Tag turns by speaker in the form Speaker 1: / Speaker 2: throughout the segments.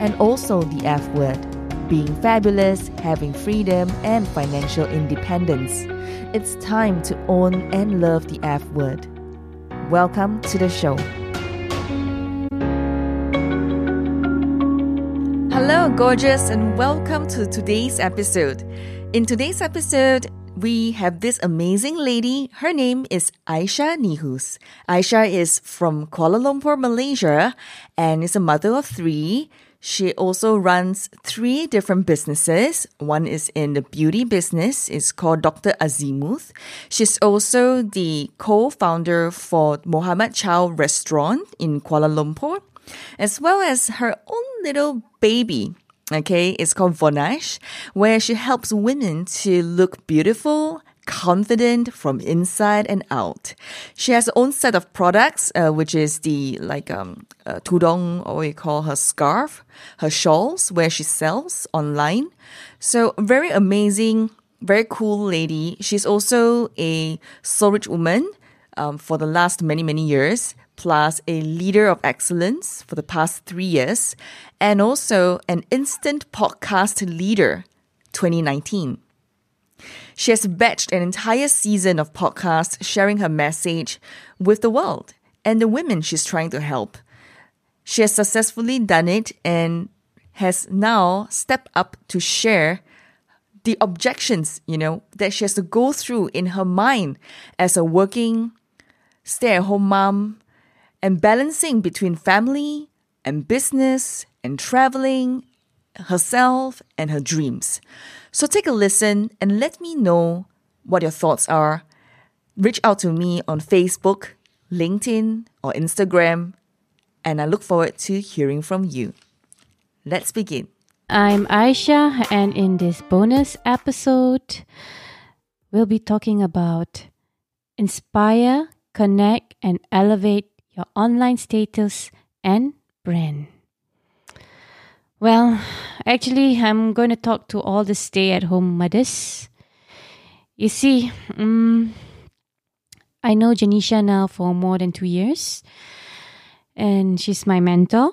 Speaker 1: and also the F word being fabulous, having freedom, and financial independence. It's time to own and love the F word. Welcome to the show. Hello, gorgeous, and welcome to today's episode. In today's episode, we have this amazing lady. Her name is Aisha Nihus. Aisha is from Kuala Lumpur, Malaysia, and is a mother of three. She also runs three different businesses. One is in the beauty business. It's called Dr. Azimuth. She's also the co-founder for Mohammed Chow restaurant in Kuala Lumpur, as well as her own little baby. Okay, it's called Vonash, where she helps women to look beautiful, confident from inside and out. She has her own set of products, uh, which is the like um uh, tudong or we call her scarf, her shawls, where she sells online. So very amazing, very cool lady. She's also a rich woman um, for the last many many years. Plus, a leader of excellence for the past three years, and also an instant podcast leader 2019. She has batched an entire season of podcasts sharing her message with the world and the women she's trying to help. She has successfully done it and has now stepped up to share the objections, you know, that she has to go through in her mind as a working stay at home mom and balancing between family and business and traveling herself and her dreams. So take a listen and let me know what your thoughts are. Reach out to me on Facebook, LinkedIn, or Instagram, and I look forward to hearing from you. Let's begin.
Speaker 2: I'm Aisha, and in this bonus episode, we'll be talking about inspire, connect, and elevate your online status and brand. Well, actually, I'm going to talk to all the stay at home mothers. You see, um, I know Janisha now for more than two years, and she's my mentor.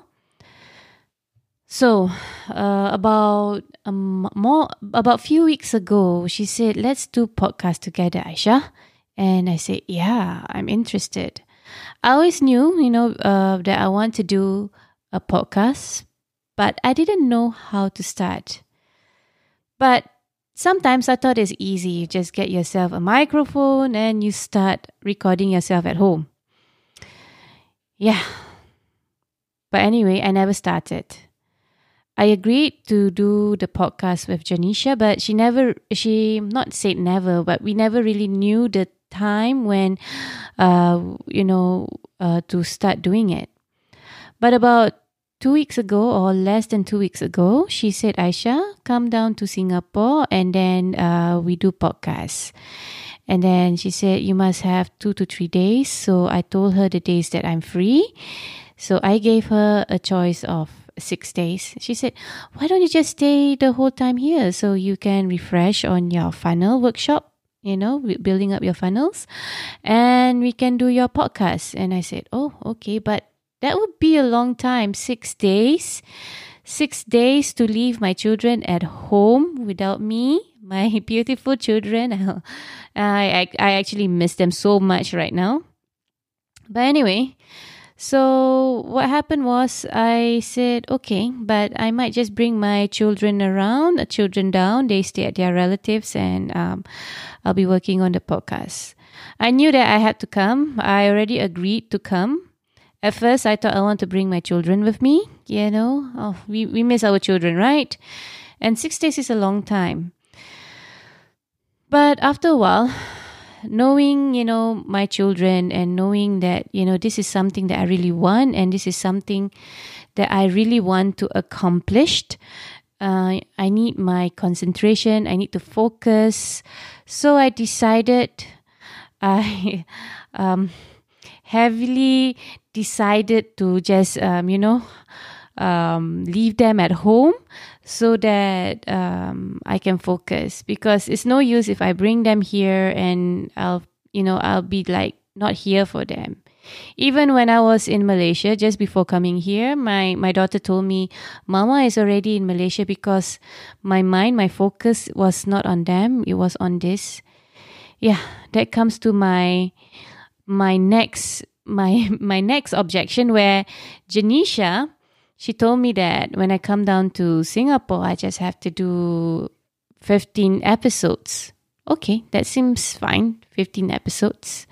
Speaker 2: So, uh, about um, more about few weeks ago, she said, "Let's do podcast together, Aisha." And I said, "Yeah, I'm interested." I always knew, you know, uh, that I want to do a podcast, but I didn't know how to start. But sometimes I thought it's easy. You just get yourself a microphone and you start recording yourself at home. Yeah. But anyway, I never started. I agreed to do the podcast with Janisha, but she never, she not said never, but we never really knew the time when, uh, you know, uh, to start doing it. But about two weeks ago or less than two weeks ago, she said, Aisha, come down to Singapore and then uh, we do podcasts. And then she said, you must have two to three days. So I told her the days that I'm free. So I gave her a choice of six days. She said, why don't you just stay the whole time here so you can refresh on your funnel workshop? You know, building up your funnels, and we can do your podcast. And I said, Oh, okay, but that would be a long time. Six days. Six days to leave my children at home without me. My beautiful children. I, I, I actually miss them so much right now. But anyway, so what happened was I said, okay, but I might just bring my children around, children down. They stay at their relatives, and um, I'll be working on the podcast. I knew that I had to come. I already agreed to come at first, I thought I want to bring my children with me. You know, oh, we, we miss our children, right? And six days is a long time. But after a while, knowing, you know, my children and knowing that, you know, this is something that I really want and this is something that I really want to accomplish. Uh, I need my concentration. I need to focus. So I decided, I um, heavily decided to just, um, you know, um, leave them at home so that um, I can focus because it's no use if I bring them here and I'll you know I'll be like not here for them. Even when I was in Malaysia just before coming here, my my daughter told me, "Mama is already in Malaysia because my mind, my focus was not on them; it was on this." Yeah, that comes to my my next my my next objection where Janisha she told me that when I come down to Singapore, I just have to do 15 episodes. Okay, that seems fine. 15 episodes.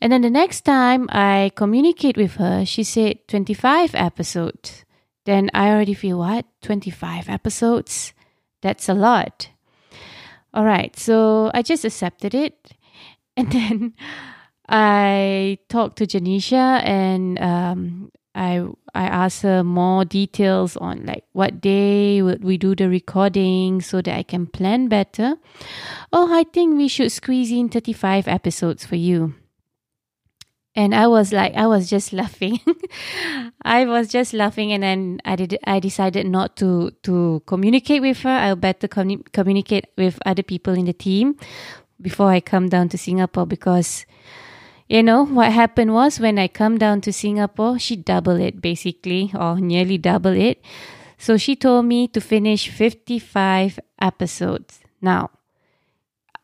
Speaker 2: And then the next time I communicate with her, she said 25 episodes. Then I already feel what? 25 episodes? That's a lot. All right, so I just accepted it. And then I talked to Janisha and um, I I asked her more details on like what day would we do the recording so that I can plan better. Oh, I think we should squeeze in 35 episodes for you. And I was like I was just laughing. I was just laughing and then I did I decided not to to communicate with her. I'll better com- communicate with other people in the team before I come down to Singapore because you know what happened was when I come down to Singapore, she doubled it basically, or nearly double it. So she told me to finish 55 episodes. Now,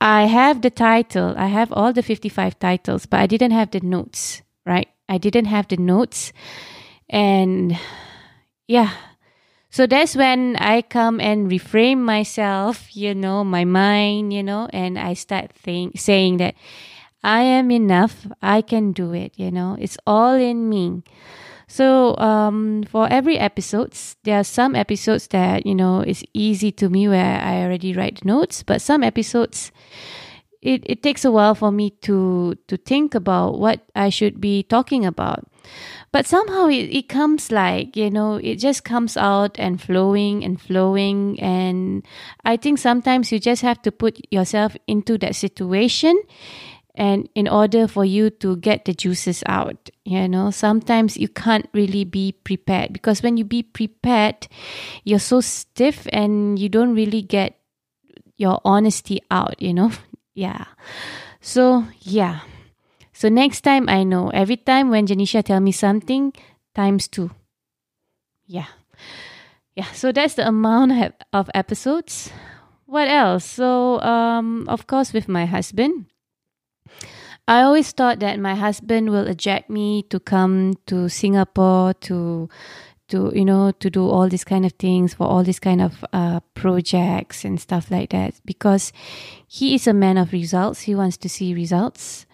Speaker 2: I have the title, I have all the 55 titles, but I didn't have the notes, right? I didn't have the notes. And yeah, so that's when I come and reframe myself, you know, my mind, you know, and I start think, saying that I am enough. I can do it. You know, it's all in me. So um, for every episodes, there are some episodes that you know it's easy to me where I already write notes, but some episodes it, it takes a while for me to to think about what I should be talking about. But somehow it, it comes like, you know, it just comes out and flowing and flowing. And I think sometimes you just have to put yourself into that situation and in order for you to get the juices out you know sometimes you can't really be prepared because when you be prepared you're so stiff and you don't really get your honesty out you know? Yeah. So yeah. So next time i know. Every time when janisha tell me something times two. Yeah. Yeah so that's the amount of episodes. What else? So um of course with my husband I always thought that my husband will eject me to come to Singapore to to you know to do all these kind of things for all these kind of uh, projects and stuff like that because he is a man of results. He wants to see results.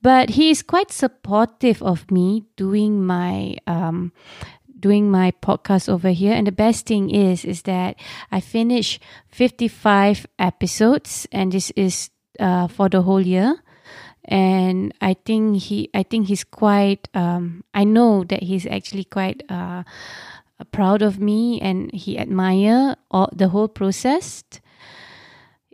Speaker 2: But he is quite supportive of me doing my um, doing my podcast over here. And the best thing is is that i finish 55 episodes and this is uh, for the whole year and I think he I think he's quite um, I know that he's actually quite uh, proud of me and he admire all, the whole process.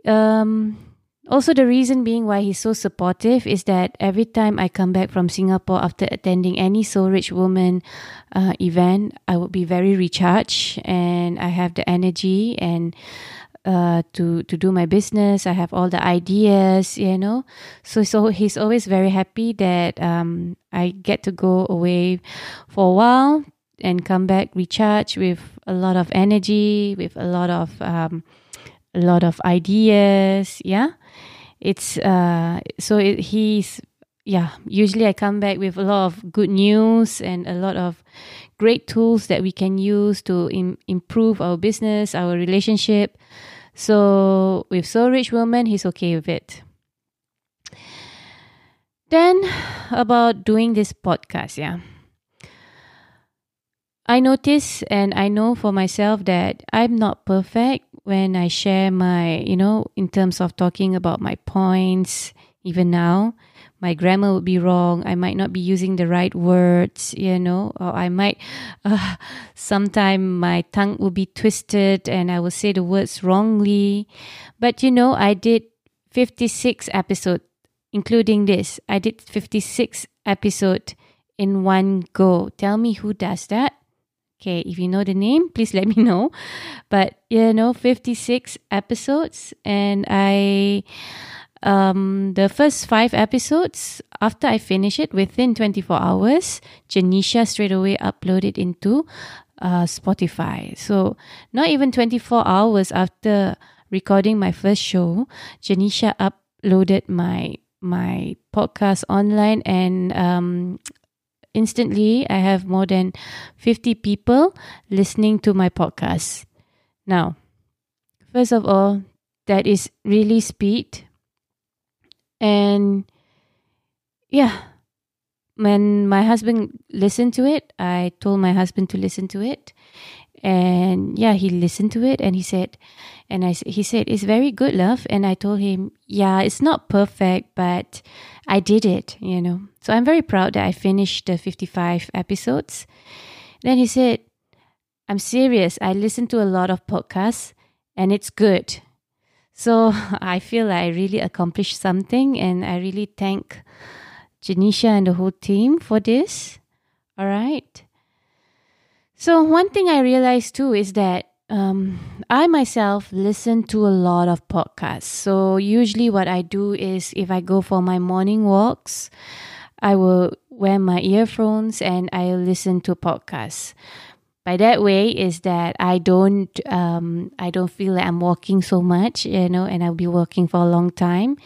Speaker 2: Um, also, the reason being why he's so supportive is that every time I come back from Singapore after attending any Soul Rich Woman uh, event, I would be very recharged and I have the energy and uh, to to do my business. I have all the ideas, you know. So so he's always very happy that um, I get to go away for a while and come back recharge with a lot of energy, with a lot of um, a lot of ideas. Yeah, it's uh, so it, he's yeah. Usually I come back with a lot of good news and a lot of great tools that we can use to Im- improve our business, our relationship. So with Soul Rich Woman, he's okay with it. Then about doing this podcast, yeah. I notice and I know for myself that I'm not perfect when I share my, you know, in terms of talking about my points even now. My grammar would be wrong. I might not be using the right words, you know, or I might, uh, sometime my tongue will be twisted and I will say the words wrongly. But, you know, I did 56 episodes, including this. I did 56 episode in one go. Tell me who does that. Okay, if you know the name, please let me know. But you know, 56 episodes and I um the first 5 episodes after I finish it within 24 hours, Janisha straight away uploaded into uh, Spotify. So, not even 24 hours after recording my first show, Janisha uploaded my my podcast online and um, instantly I have more than 50 people listening to my podcast. Now, first of all, that is really speed. Yeah, when my husband listened to it, I told my husband to listen to it. And yeah, he listened to it and he said, and I he said it's very good, love. And I told him, yeah, it's not perfect, but I did it, you know. So I'm very proud that I finished the 55 episodes. Then he said, I'm serious. I listen to a lot of podcasts and it's good. So I feel like I really accomplished something and I really thank Janisha and the whole team for this. All right. So, one thing I realized too is that um, I myself listen to a lot of podcasts. So, usually, what I do is if I go for my morning walks, I will wear my earphones and I listen to podcasts. By that way is that I don't um, I don't feel like I'm walking so much, you know, and I'll be walking for a long time.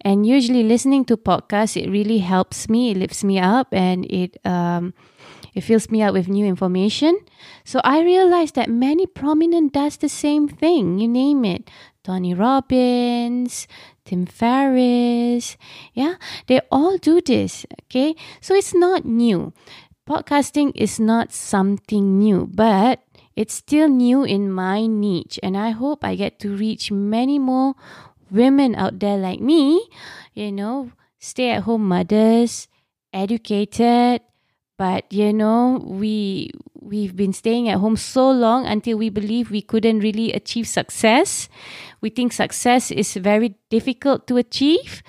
Speaker 2: And usually listening to podcasts, it really helps me, it lifts me up and it um, it fills me up with new information. So I realized that many prominent does the same thing. You name it. Tony Robbins, Tim Ferriss. Yeah, they all do this. Okay. So it's not new. Podcasting is not something new, but it's still new in my niche. And I hope I get to reach many more women out there like me, you know, stay at home mothers, educated, but you know, we we've been staying at home so long until we believe we couldn't really achieve success. We think success is very difficult to achieve.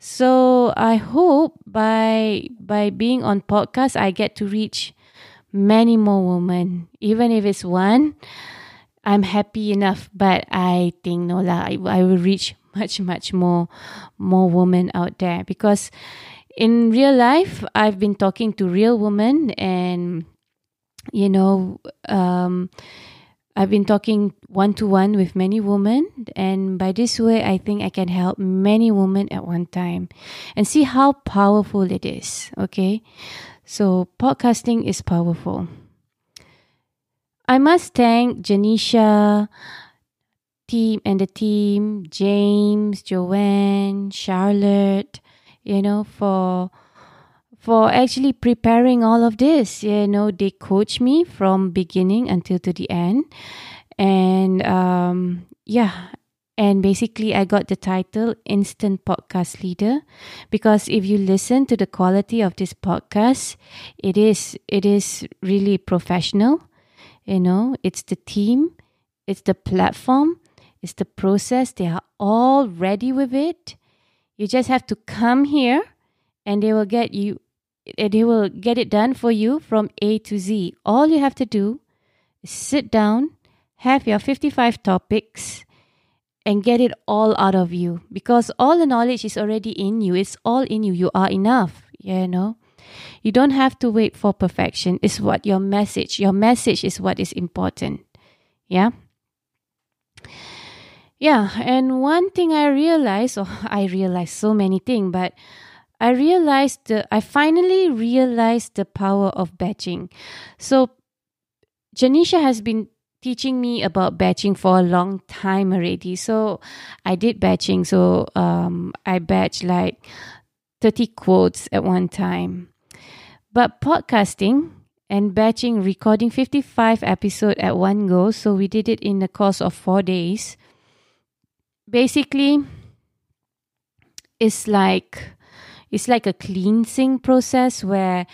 Speaker 2: So I hope by by being on podcast I get to reach many more women. Even if it's one, I'm happy enough. But I think no lah, I, I will reach much much more more women out there because in real life, I've been talking to real women, and you know, um, I've been talking one to one with many women, and by this way, I think I can help many women at one time and see how powerful it is. Okay, so podcasting is powerful. I must thank Janisha team and the team, James, Joanne, Charlotte, you know, for for actually preparing all of this. You know, they coach me from beginning until to the end, and um, yeah. And basically, I got the title Instant Podcast Leader because if you listen to the quality of this podcast, it is it is really professional. You know, it's the team, it's the platform, it's the process. They are all ready with it you just have to come here and they will get you they will get it done for you from A to Z. All you have to do is sit down, have your 55 topics and get it all out of you because all the knowledge is already in you. It's all in you. You are enough, you know. You don't have to wait for perfection. It's what your message. Your message is what is important. Yeah. Yeah, and one thing I realized, or I realized so many things, but I realized, the, I finally realized the power of batching. So, Janisha has been teaching me about batching for a long time already. So, I did batching. So, um, I batch like 30 quotes at one time. But podcasting and batching, recording 55 episode at one go. So, we did it in the course of four days basically it's like it's like a cleansing process where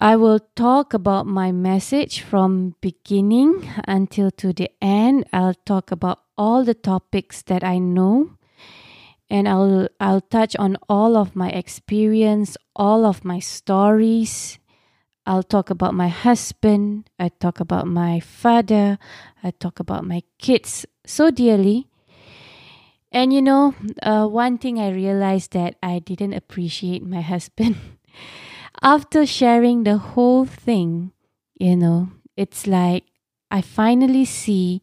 Speaker 2: I will talk about my message from beginning until to the end. I'll talk about all the topics that I know and I'll I'll touch on all of my experience, all of my stories. I'll talk about my husband, I talk about my father, I talk about my kids so dearly. And you know, uh, one thing I realized that I didn't appreciate my husband. After sharing the whole thing, you know, it's like I finally see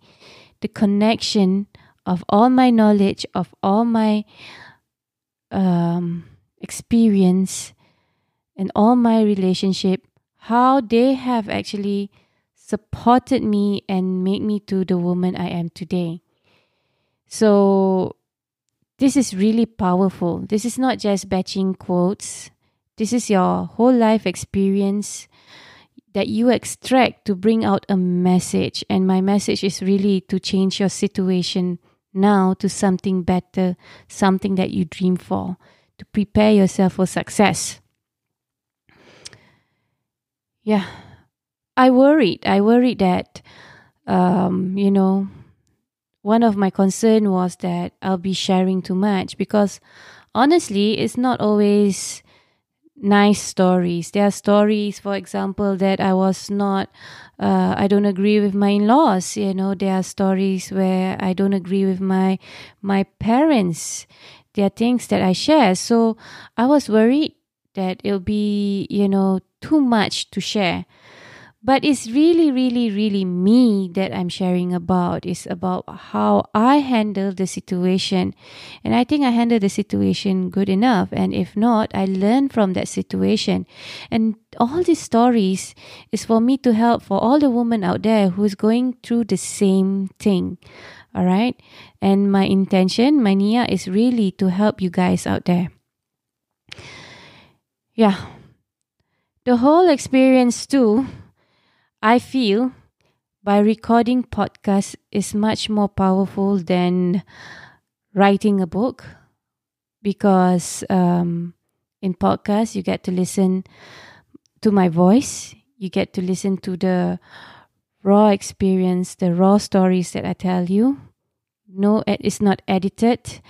Speaker 2: the connection of all my knowledge, of all my um, experience, and all my relationship, how they have actually supported me and made me to the woman I am today. So, this is really powerful. This is not just batching quotes. This is your whole life experience that you extract to bring out a message. And my message is really to change your situation now to something better, something that you dream for, to prepare yourself for success. Yeah, I worried. I worried that, um, you know, one of my concern was that I'll be sharing too much because honestly, it's not always nice stories. There are stories, for example, that I was not, uh, I don't agree with my in-laws. You know, there are stories where I don't agree with my my parents. There are things that I share. So I was worried that it'll be, you know, too much to share but it's really really really me that i'm sharing about. It's about how i handle the situation. And i think i handle the situation good enough. And if not i learn from that situation. And all these stories is for me to help for all the women out there who's going through the same thing. All right and my intention my nia is really to help you guys out there. Yeah. The whole experience too I feel by recording podcasts is much more powerful than writing a book because um, in podcasts you get to listen to my voice, you get to listen to the raw experience, the raw stories that I tell you. No, it's not edited.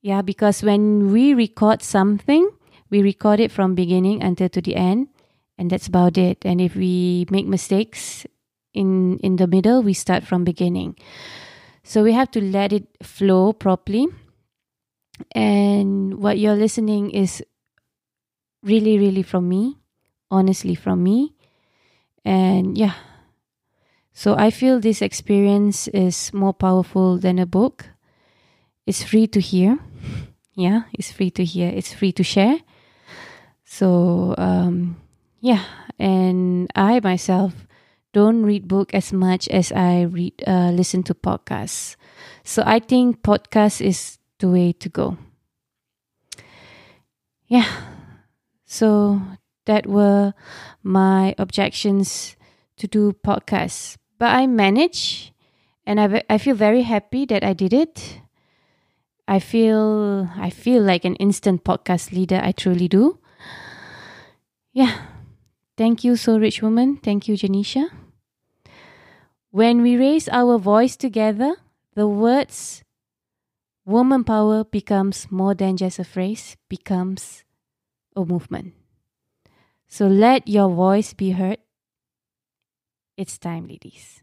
Speaker 2: Yeah, because when we record something, we record it from beginning until to the end and that's about it. And if we make mistakes in in the middle we start from beginning. So we have to let it flow properly. And what you're listening is really really from me honestly from me. And yeah. So i feel this experience is more powerful than a book. It's free to hear. Yeah it's free to hear. It's free to share. So um yeah, and I myself don't read book as much as I read uh, listen to podcasts. So I think podcast is the way to go. Yeah. So that were my objections to do podcasts. But I manage and I, I feel very happy that I did it. I feel I feel like an instant podcast leader. I truly do. Yeah. Thank you, Soul Rich Woman. Thank you, Janisha. When we raise our voice together, the words woman power becomes more than just a phrase, becomes a movement. So let your voice be heard. It's time, ladies.